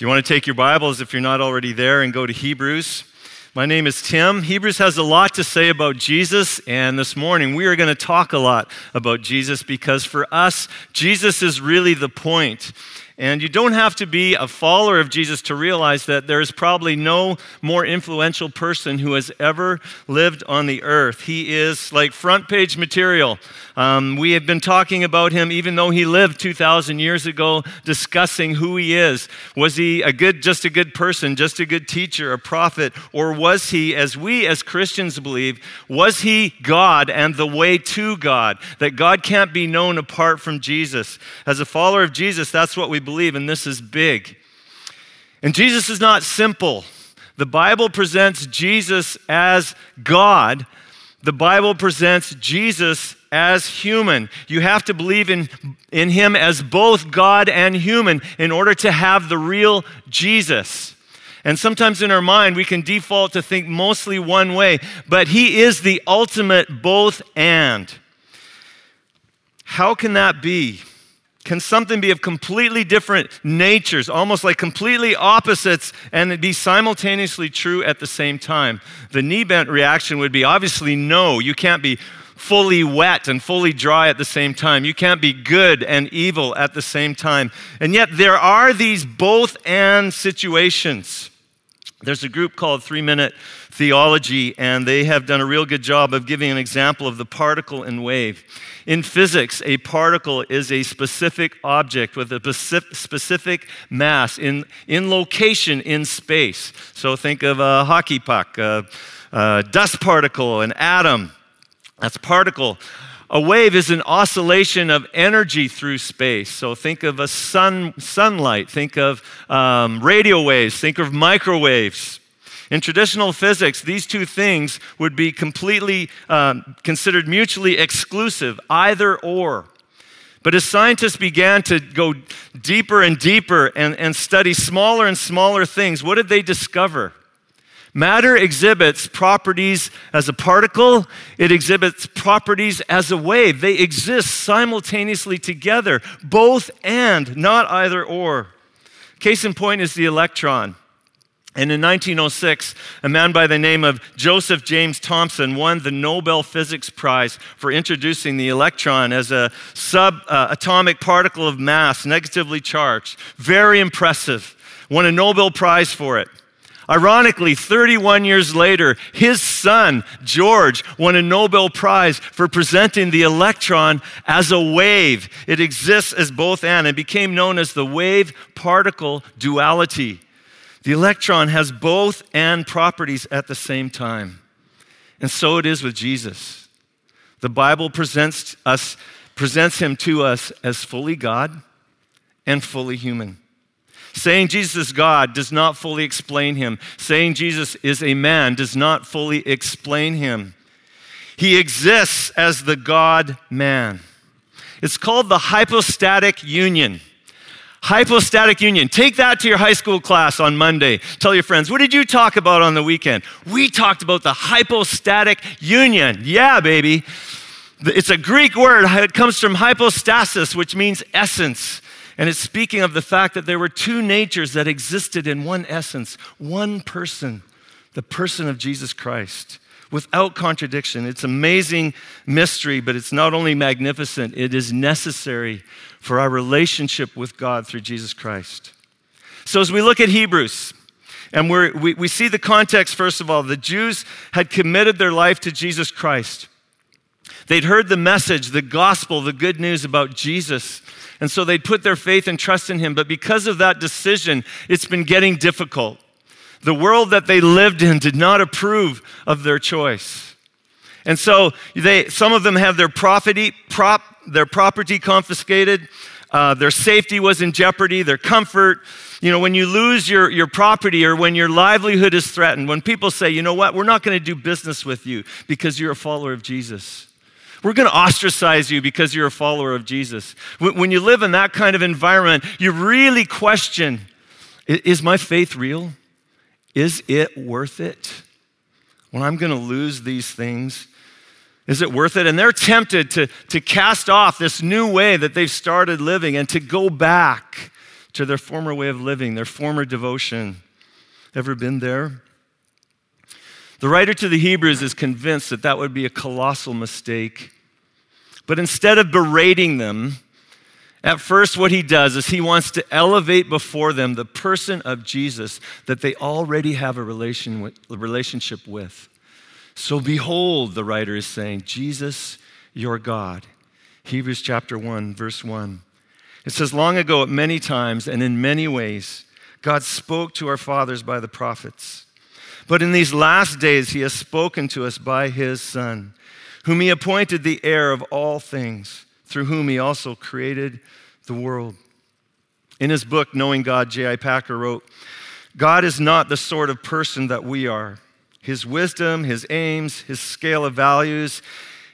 You want to take your Bibles, if you're not already there, and go to Hebrews. My name is Tim. Hebrews has a lot to say about Jesus, and this morning we are going to talk a lot about Jesus because for us, Jesus is really the point. And you don't have to be a follower of Jesus to realize that there is probably no more influential person who has ever lived on the earth. He is like front page material. Um, we have been talking about him even though he lived 2,000 years ago, discussing who he is. Was he a good, just a good person, just a good teacher, a prophet, or was he, as we as Christians believe, was he God and the way to God? That God can't be known apart from Jesus. As a follower of Jesus, that's what we believe believe, and this is big. And Jesus is not simple. The Bible presents Jesus as God. The Bible presents Jesus as human. You have to believe in, in him as both God and human in order to have the real Jesus. And sometimes in our mind, we can default to think mostly one way, but he is the ultimate both and. How can that be? Can something be of completely different natures, almost like completely opposites, and be simultaneously true at the same time? The knee bent reaction would be obviously no, you can't be fully wet and fully dry at the same time. You can't be good and evil at the same time. And yet, there are these both and situations. There's a group called Three Minute Theology, and they have done a real good job of giving an example of the particle and wave. In physics, a particle is a specific object with a specific mass in, in location in space. So think of a hockey puck, a, a dust particle, an atom. That's particle. A wave is an oscillation of energy through space. So think of a sun, sunlight, think of um, radio waves, think of microwaves. In traditional physics, these two things would be completely um, considered mutually exclusive, either or. But as scientists began to go deeper and deeper and, and study smaller and smaller things, what did they discover? Matter exhibits properties as a particle, it exhibits properties as a wave. They exist simultaneously together, both and, not either or. Case in point is the electron. And in 1906, a man by the name of Joseph James Thomson won the Nobel Physics Prize for introducing the electron as a subatomic uh, particle of mass, negatively charged. Very impressive. Won a Nobel Prize for it. Ironically, 31 years later, his son, George, won a Nobel Prize for presenting the electron as a wave. It exists as both and and became known as the wave particle duality. The electron has both and properties at the same time. And so it is with Jesus. The Bible presents us presents him to us as fully God and fully human. Saying Jesus is God does not fully explain him. Saying Jesus is a man does not fully explain him. He exists as the God man. It's called the hypostatic union. Hypostatic union. Take that to your high school class on Monday. Tell your friends, what did you talk about on the weekend? We talked about the hypostatic union. Yeah, baby. It's a Greek word. It comes from hypostasis, which means essence. And it's speaking of the fact that there were two natures that existed in one essence, one person, the person of Jesus Christ without contradiction. It's amazing mystery, but it's not only magnificent, it is necessary for our relationship with God through Jesus Christ. So as we look at Hebrews, and we we, see the context, first of all, the Jews had committed their life to Jesus Christ. They'd heard the message, the gospel, the good news about Jesus. And so they'd put their faith and trust in him. But because of that decision, it's been getting difficult. The world that they lived in did not approve of their choice. And so they, some of them have their, property, prop, their property confiscated. Uh, their safety was in jeopardy, their comfort. You know, when you lose your, your property or when your livelihood is threatened, when people say, you know what, we're not going to do business with you because you're a follower of Jesus. We're going to ostracize you because you're a follower of Jesus. When you live in that kind of environment, you really question is my faith real? Is it worth it? When I'm going to lose these things, is it worth it? And they're tempted to, to cast off this new way that they've started living and to go back to their former way of living, their former devotion. Ever been there? The writer to the Hebrews is convinced that that would be a colossal mistake. But instead of berating them, at first, what he does is he wants to elevate before them the person of Jesus that they already have a, relation with, a relationship with. So, behold, the writer is saying, Jesus, your God. Hebrews chapter 1, verse 1. It says, Long ago, at many times and in many ways, God spoke to our fathers by the prophets. But in these last days, he has spoken to us by his Son, whom he appointed the heir of all things through whom he also created the world. In his book, Knowing God, J.I. Packer wrote, God is not the sort of person that we are. His wisdom, his aims, his scale of values,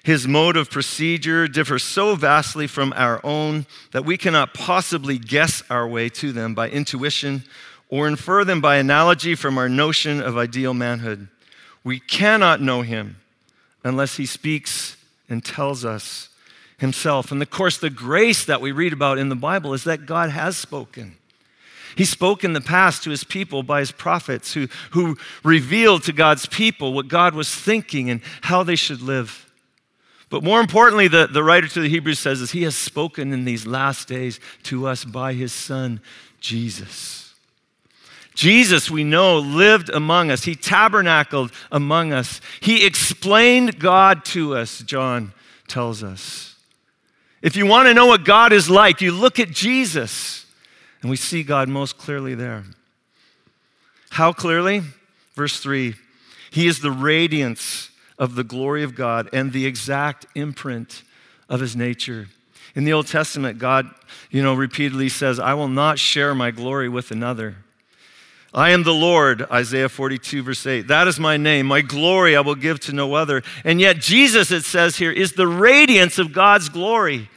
his mode of procedure differ so vastly from our own that we cannot possibly guess our way to them by intuition or infer them by analogy from our notion of ideal manhood. We cannot know him unless he speaks and tells us himself. And of course, the grace that we read about in the Bible is that God has spoken. He spoke in the past to his people by his prophets who, who revealed to God's people what God was thinking and how they should live. But more importantly, the, the writer to the Hebrews says is he has spoken in these last days to us by his son, Jesus. Jesus, we know, lived among us. He tabernacled among us. He explained God to us, John tells us. If you want to know what God is like, you look at Jesus, and we see God most clearly there. How clearly? Verse 3 He is the radiance of the glory of God and the exact imprint of his nature. In the Old Testament, God, you know, repeatedly says, I will not share my glory with another. I am the Lord, Isaiah 42, verse 8. That is my name. My glory I will give to no other. And yet, Jesus, it says here, is the radiance of God's glory.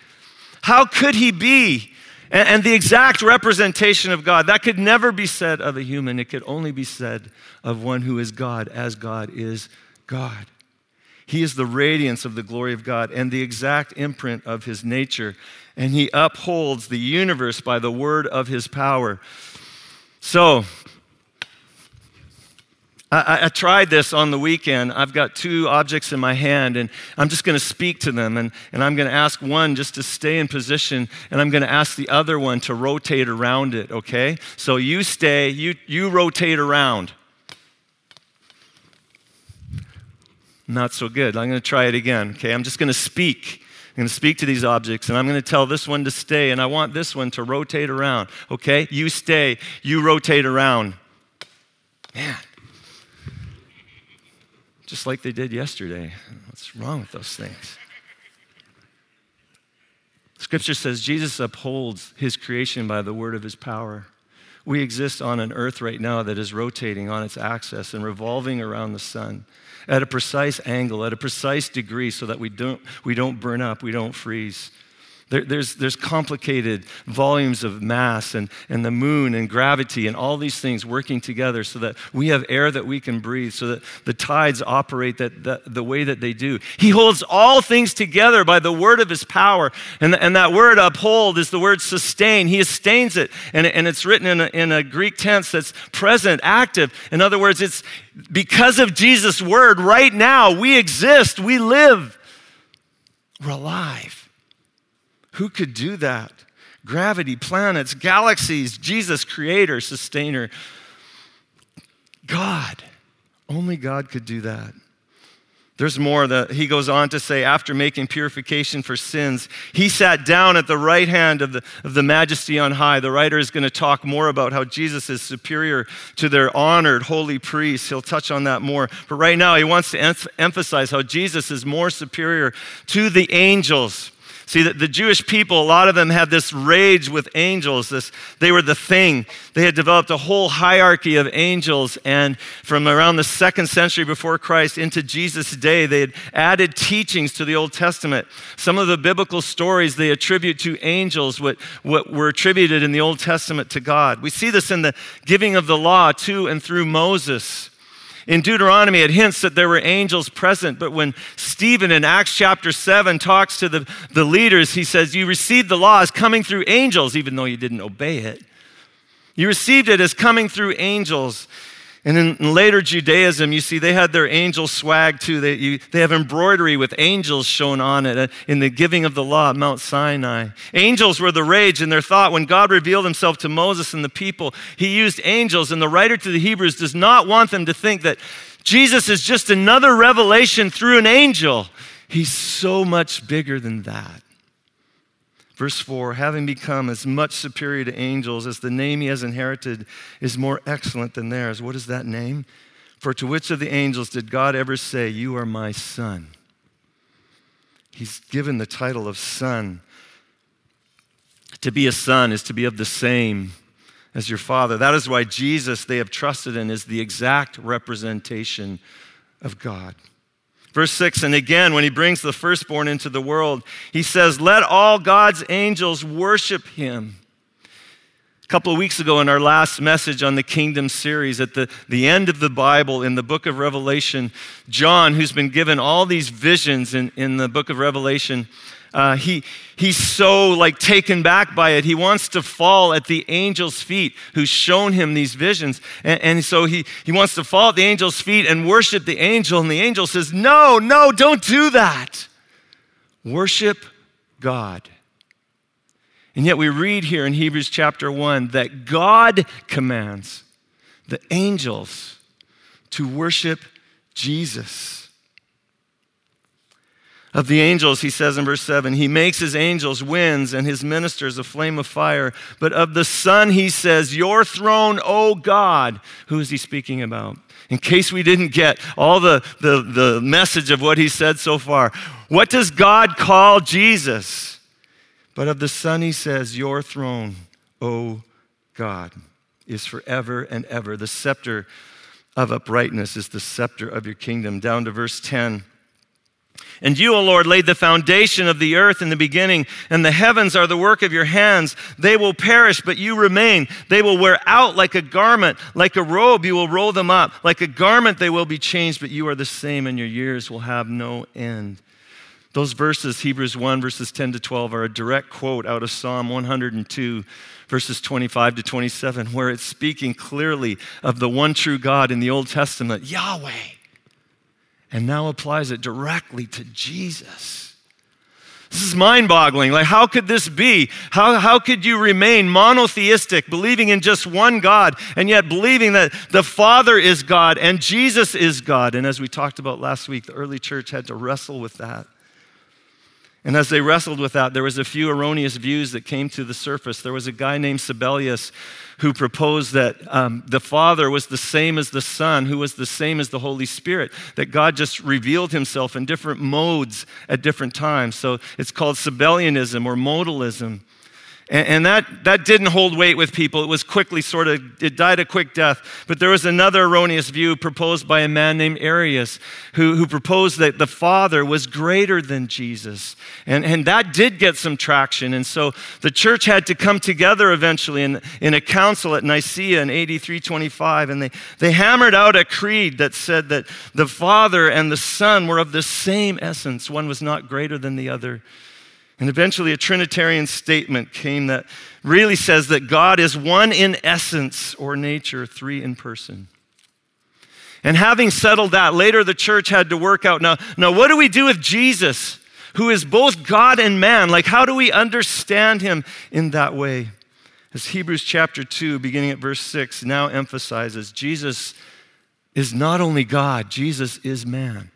How could he be? And, and the exact representation of God. That could never be said of a human. It could only be said of one who is God, as God is God. He is the radiance of the glory of God and the exact imprint of his nature. And he upholds the universe by the word of his power. So, I, I, tried this on the weekend. I've got two objects in my hand, and I'm just going to speak to them. And, and I'm going to ask one just to stay in position, and I'm going to ask the other one to rotate around it, okay? So you stay, you, you rotate around. Not so good. I'm going to try it again, okay? I'm just going to speak. I'm going to speak to these objects, and I'm going to tell this one to stay, and I want this one to rotate around, okay? You stay, you rotate around. Man just like they did yesterday. What's wrong with those things? Scripture says Jesus upholds his creation by the word of his power. We exist on an earth right now that is rotating on its axis and revolving around the sun at a precise angle, at a precise degree, so that we don't, we don't burn up, we don't freeze. There, there's, there's complicated volumes of mass and, and the moon and gravity and all these things working together so that we have air that we can breathe, so that the tides operate that, that, the way that they do. He holds all things together by the word of his power. And, and that word uphold is the word sustain. He sustains it. And, and it's written in a, in a Greek tense that's present, active. In other words, it's because of Jesus' word, right now, we exist, we live, we're alive. Who could do that? Gravity, planets, galaxies, Jesus, creator, sustainer. God. Only God could do that. There's more that he goes on to say after making purification for sins, he sat down at the right hand of the, of the majesty on high. The writer is going to talk more about how Jesus is superior to their honored holy priests. He'll touch on that more. But right now, he wants to em- emphasize how Jesus is more superior to the angels. See, the, the Jewish people, a lot of them had this rage with angels. This, they were the thing. They had developed a whole hierarchy of angels. And from around the second century before Christ into Jesus' day, they had added teachings to the Old Testament. Some of the biblical stories they attribute to angels, what, what were attributed in the Old Testament to God. We see this in the giving of the law to and through Moses. In Deuteronomy, it hints that there were angels present, but when Stephen in Acts chapter 7 talks to the, the leaders, he says, You received the law as coming through angels, even though you didn't obey it. You received it as coming through angels. And in later Judaism, you see they had their angel swag too. They, you, they have embroidery with angels shown on it uh, in the giving of the law at Mount Sinai. Angels were the rage in their thought. When God revealed himself to Moses and the people, he used angels. And the writer to the Hebrews does not want them to think that Jesus is just another revelation through an angel. He's so much bigger than that. Verse 4 having become as much superior to angels as the name he has inherited is more excellent than theirs. What is that name? For to which of the angels did God ever say, You are my son? He's given the title of son. To be a son is to be of the same as your father. That is why Jesus, they have trusted in, is the exact representation of God. Verse 6, and again, when he brings the firstborn into the world, he says, Let all God's angels worship him. Couple of weeks ago, in our last message on the kingdom series, at the, the end of the Bible, in the book of Revelation, John, who's been given all these visions in, in the book of Revelation, uh, he, he's so like taken back by it. He wants to fall at the angel's feet who's shown him these visions. And, and so he, he wants to fall at the angel's feet and worship the angel. And the angel says, No, no, don't do that. Worship God. And yet we read here in Hebrews chapter 1 that God commands the angels to worship Jesus. Of the angels, he says in verse 7, he makes his angels winds and his ministers a flame of fire. But of the Son, he says, Your throne, O God. Who is he speaking about? In case we didn't get all the, the, the message of what he said so far, what does God call Jesus? But of the Son, he says, Your throne, O God, is forever and ever. The scepter of uprightness is the scepter of your kingdom. Down to verse 10. And you, O Lord, laid the foundation of the earth in the beginning, and the heavens are the work of your hands. They will perish, but you remain. They will wear out like a garment. Like a robe, you will roll them up. Like a garment, they will be changed, but you are the same, and your years will have no end. Those verses, Hebrews 1, verses 10 to 12, are a direct quote out of Psalm 102, verses 25 to 27, where it's speaking clearly of the one true God in the Old Testament, Yahweh and now applies it directly to Jesus. This is mind boggling. Like, how could this be? How, how could you remain monotheistic, believing in just one God, and yet believing that the Father is God and Jesus is God? And as we talked about last week, the early church had to wrestle with that. And as they wrestled with that, there was a few erroneous views that came to the surface. There was a guy named Sabellius who proposed that um, the Father was the same as the Son, who was the same as the Holy Spirit, that God just revealed himself in different modes at different times. So it's called Sabellianism or modalism. And, and, that, that didn't hold weight with people. It was quickly sort of, it died a quick death. But there was another erroneous view proposed by a man named Arius who, who proposed that the Father was greater than Jesus. And, and that did get some traction. And so the church had to come together eventually in, in a council at Nicaea in AD 325. And they, they hammered out a creed that said that the Father and the Son were of the same essence. One was not greater than the other. And eventually, a Trinitarian statement came that really says that God is one in essence or nature, three in person. And having settled that, later the church had to work out now, now what do we do with Jesus, who is both God and man? Like, how do we understand him in that way? As Hebrews chapter 2, beginning at verse 6, now emphasizes Jesus is not only God, Jesus is man.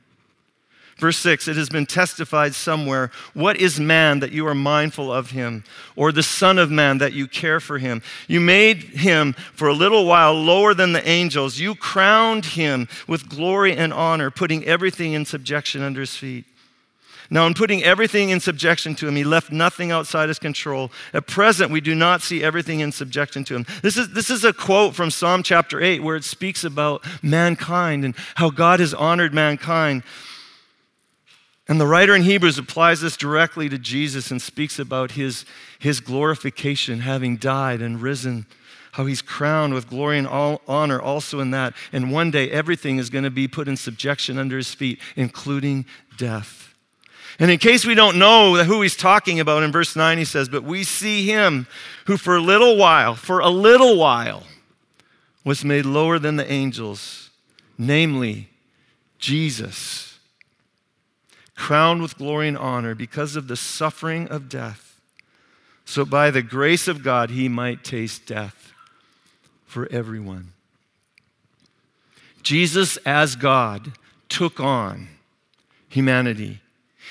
Verse 6 It has been testified somewhere, What is man that you are mindful of him, or the Son of Man that you care for him? You made him for a little while lower than the angels. You crowned him with glory and honor, putting everything in subjection under his feet. Now, in putting everything in subjection to him, he left nothing outside his control. At present, we do not see everything in subjection to him. This is, this is a quote from Psalm chapter 8 where it speaks about mankind and how God has honored mankind. And the writer in Hebrews applies this directly to Jesus and speaks about his, his glorification, having died and risen, how he's crowned with glory and all honor also in that. And one day everything is going to be put in subjection under his feet, including death. And in case we don't know who he's talking about, in verse 9 he says, But we see him who for a little while, for a little while, was made lower than the angels, namely Jesus, crowned with glory and honor because of the suffering of death, so by the grace of God he might taste death for everyone. Jesus, as God, took on humanity.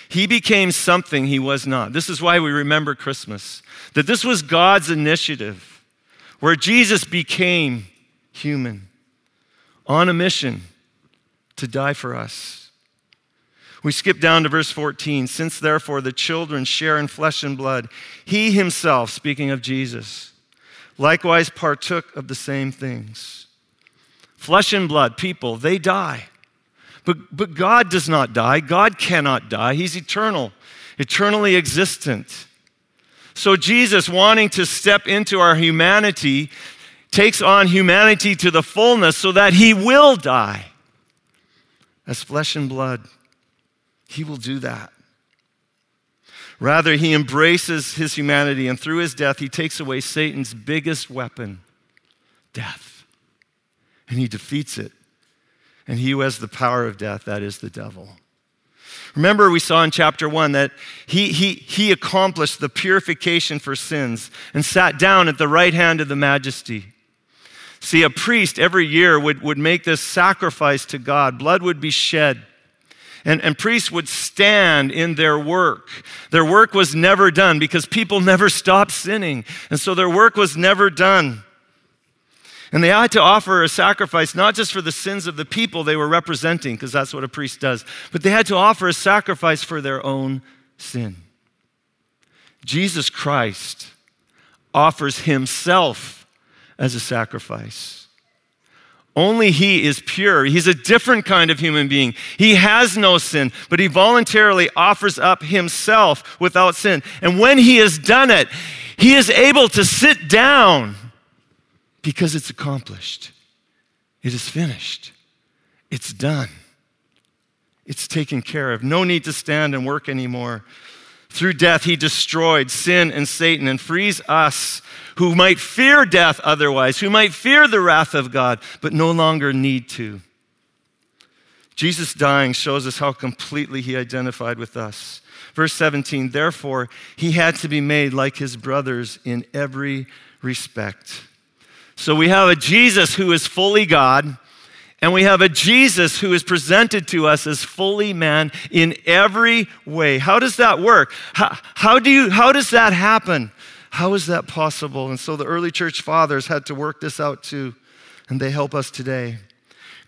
He became something he was not. This is why we remember Christmas, that this was God's initiative, where Jesus became human on a mission to die for us. We skip down to verse 14. Since therefore the children share in flesh and blood, he himself, speaking of Jesus, likewise partook of the same things. Flesh and blood, people, they die. But, but God does not die. God cannot die. He's eternal, eternally existent. So Jesus, wanting to step into our humanity, takes on humanity to the fullness so that he will die as flesh and blood. He will do that. Rather, he embraces his humanity, and through his death, he takes away Satan's biggest weapon death. And he defeats it. And he who has the power of death, that is the devil. Remember, we saw in chapter one that he, he, he accomplished the purification for sins and sat down at the right hand of the majesty. See, a priest every year would, would make this sacrifice to God. Blood would be shed. And, and priests would stand in their work. Their work was never done because people never stopped sinning. And so their work was never done. And they had to offer a sacrifice not just for the sins of the people they were representing, because that's what a priest does, but they had to offer a sacrifice for their own sin. Jesus Christ offers himself as a sacrifice. Only He is pure. He's a different kind of human being. He has no sin, but He voluntarily offers up Himself without sin. And when He has done it, He is able to sit down because it's accomplished. It is finished. It's done. It's taken care of. No need to stand and work anymore. Through death, he destroyed sin and Satan and frees us who might fear death otherwise, who might fear the wrath of God, but no longer need to. Jesus dying shows us how completely he identified with us. Verse 17, therefore, he had to be made like his brothers in every respect. So we have a Jesus who is fully God and we have a Jesus who is presented to us as fully man in every way. How does that work? How, how, do you, how does that happen? How is that possible? And so the early church fathers had to work this out too, and they help us today.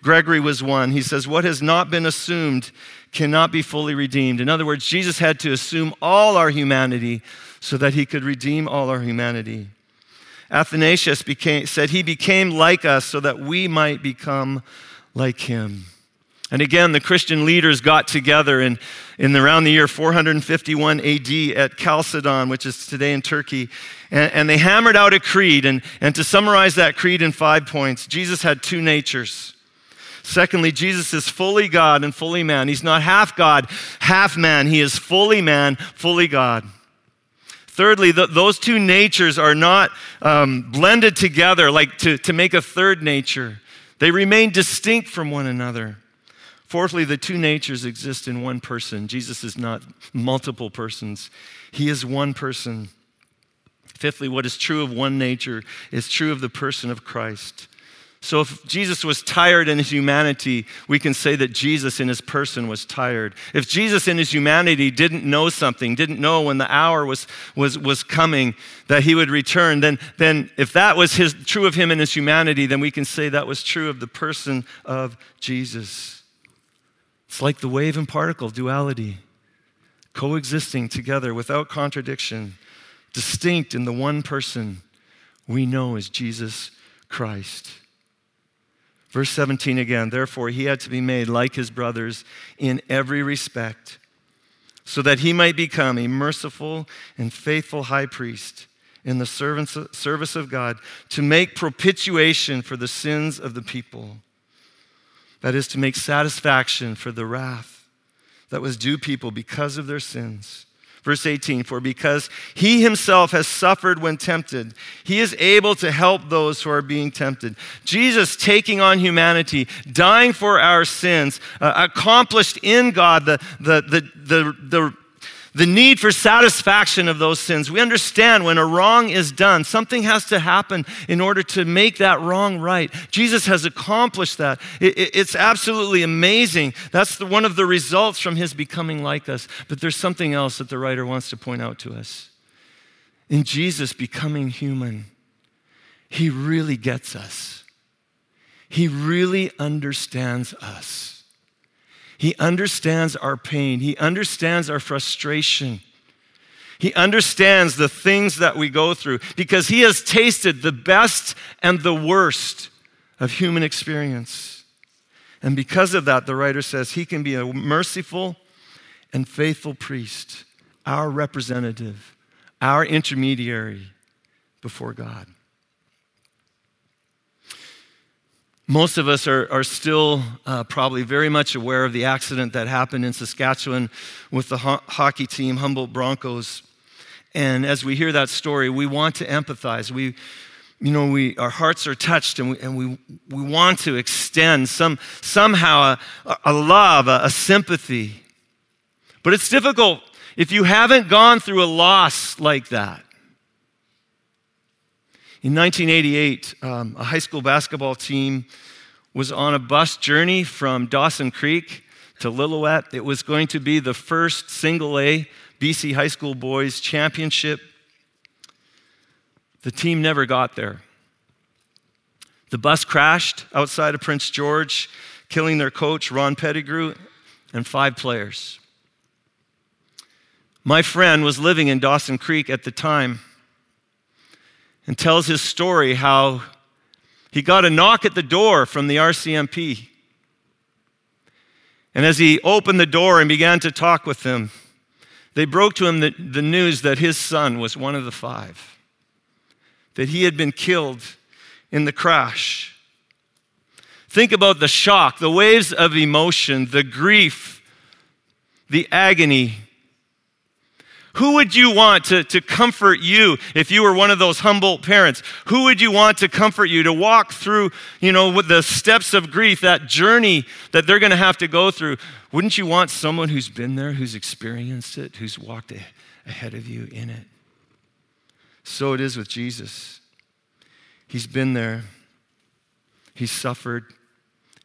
Gregory was one. He says, What has not been assumed cannot be fully redeemed. In other words, Jesus had to assume all our humanity so that he could redeem all our humanity. Athanasius became, said he became like us so that we might become like him. And again, the Christian leaders got together in, in around the year 451 AD at Chalcedon, which is today in Turkey, and, and they hammered out a creed. And, and to summarize that creed in five points, Jesus had two natures. Secondly, Jesus is fully God and fully man. He's not half God, half man. He is fully man, fully God. Thirdly, the, those two natures are not um, blended together like to, to make a third nature, they remain distinct from one another. Fourthly, the two natures exist in one person. Jesus is not multiple persons, He is one person. Fifthly, what is true of one nature is true of the person of Christ. So if Jesus was tired in his humanity, we can say that Jesus in his person was tired. If Jesus in his humanity didn't know something, didn't know when the hour was, was, was coming that he would return, then, then if that was his, true of him in his humanity, then we can say that was true of the person of Jesus. It's like the wave and particle duality, coexisting together without contradiction, distinct in the one person we know as Jesus Christ. Verse 17 again, therefore, he had to be made like his brothers in every respect, so that he might become a merciful and faithful high priest in the service of God to make propitiation for the sins of the people. That is, to make satisfaction for the wrath that was due people because of their sins. Verse 18, for because he himself has suffered when tempted, he is able to help those who are being tempted. Jesus taking on humanity, dying for our sins, uh, accomplished in God the, the, the, the, the the need for satisfaction of those sins. We understand when a wrong is done, something has to happen in order to make that wrong right. Jesus has accomplished that. It, it, it's absolutely amazing. That's the, one of the results from his becoming like us. But there's something else that the writer wants to point out to us. In Jesus becoming human, he really gets us. He really understands us. He understands our pain. He understands our frustration. He understands the things that we go through because he has tasted the best and the worst of human experience. And because of that, the writer says he can be a merciful and faithful priest, our representative, our intermediary before God. Most of us are, are still uh, probably very much aware of the accident that happened in Saskatchewan with the ho- hockey team, Humboldt Broncos. And as we hear that story, we want to empathize. We, you know, we, our hearts are touched and we, and we, we want to extend some, somehow a, a love, a, a sympathy. But it's difficult if you haven't gone through a loss like that. In 1988, um, a high school basketball team was on a bus journey from Dawson Creek to Lillooet. It was going to be the first single A BC High School Boys Championship. The team never got there. The bus crashed outside of Prince George, killing their coach, Ron Pettigrew, and five players. My friend was living in Dawson Creek at the time and tells his story how he got a knock at the door from the RCMP. And as he opened the door and began to talk with them, they broke to him the, the news that his son was one of the five, that he had been killed in the crash. Think about the shock, the waves of emotion, the grief, the agony, who would you want to, to comfort you if you were one of those Humboldt parents? Who would you want to comfort you to walk through, you know, with the steps of grief, that journey that they're going to have to go through? Wouldn't you want someone who's been there, who's experienced it, who's walked ahead of you in it? So it is with Jesus. He's been there. He suffered.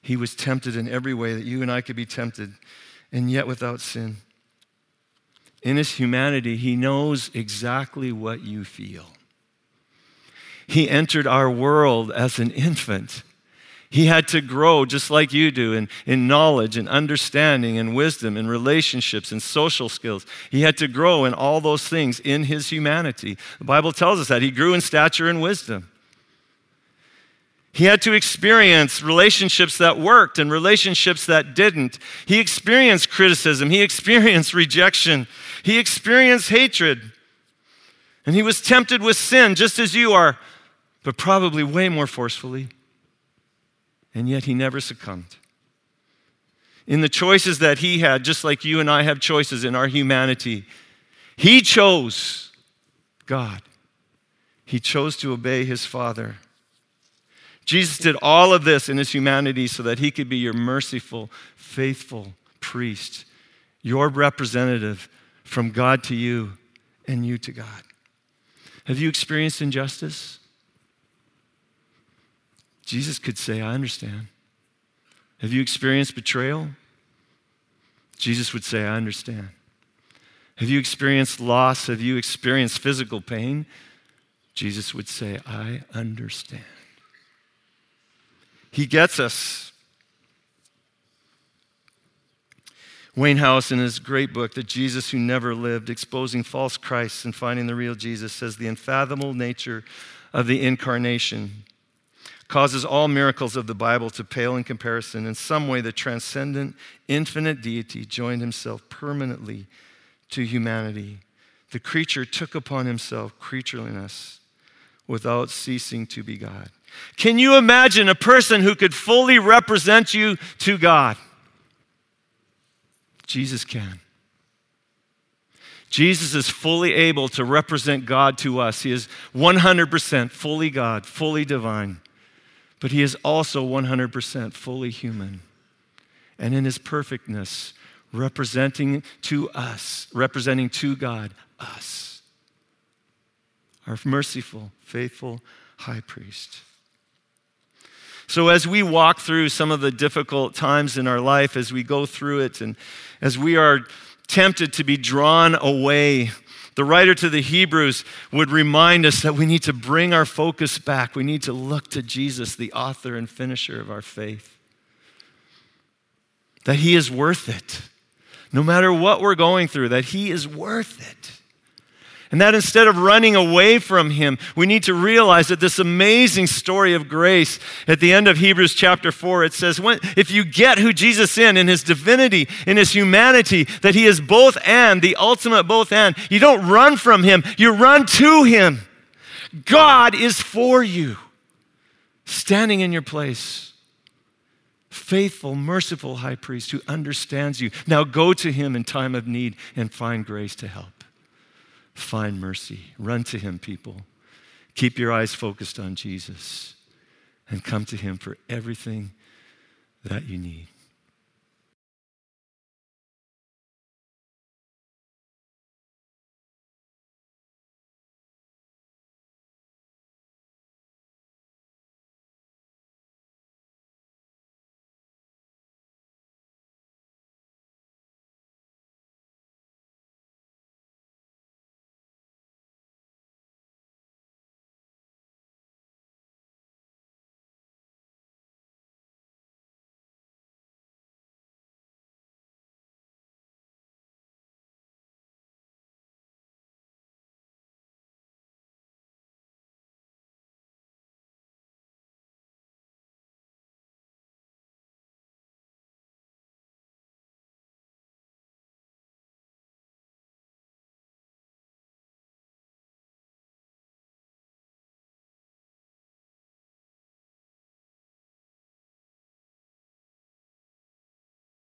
He was tempted in every way that you and I could be tempted, and yet without sin. In his humanity, he knows exactly what you feel. He entered our world as an infant. He had to grow just like you do in, in knowledge and understanding and wisdom and relationships and social skills. He had to grow in all those things in his humanity. The Bible tells us that. He grew in stature and wisdom. He had to experience relationships that worked and relationships that didn't. He experienced criticism. He experienced rejection. He experienced hatred. And he was tempted with sin, just as you are, but probably way more forcefully. And yet he never succumbed. In the choices that he had, just like you and I have choices in our humanity, he chose God. He chose to obey his Father. Jesus did all of this in his humanity so that he could be your merciful, faithful priest, your representative from God to you and you to God. Have you experienced injustice? Jesus could say, I understand. Have you experienced betrayal? Jesus would say, I understand. Have you experienced loss? Have you experienced physical pain? Jesus would say, I understand. He gets us. Wayne House, in his great book, The Jesus Who Never Lived, Exposing False Christs and Finding the Real Jesus, says the unfathomable nature of the incarnation causes all miracles of the Bible to pale in comparison. In some way, the transcendent, infinite deity joined himself permanently to humanity. The creature took upon himself creatureliness without ceasing to be God. Can you imagine a person who could fully represent you to God? Jesus can. Jesus is fully able to represent God to us. He is 100% fully God, fully divine, but he is also 100% fully human. And in his perfectness, representing to us, representing to God, us, our merciful, faithful high priest. So, as we walk through some of the difficult times in our life, as we go through it, and as we are tempted to be drawn away, the writer to the Hebrews would remind us that we need to bring our focus back. We need to look to Jesus, the author and finisher of our faith. That he is worth it. No matter what we're going through, that he is worth it. And that instead of running away from him, we need to realize that this amazing story of grace at the end of Hebrews chapter 4, it says, when, if you get who Jesus is in his divinity, in his humanity, that he is both and, the ultimate both and, you don't run from him, you run to him. God is for you, standing in your place. Faithful, merciful high priest who understands you. Now go to him in time of need and find grace to help find mercy. Run to him, people. Keep your eyes focused on Jesus and come to him for everything that you need.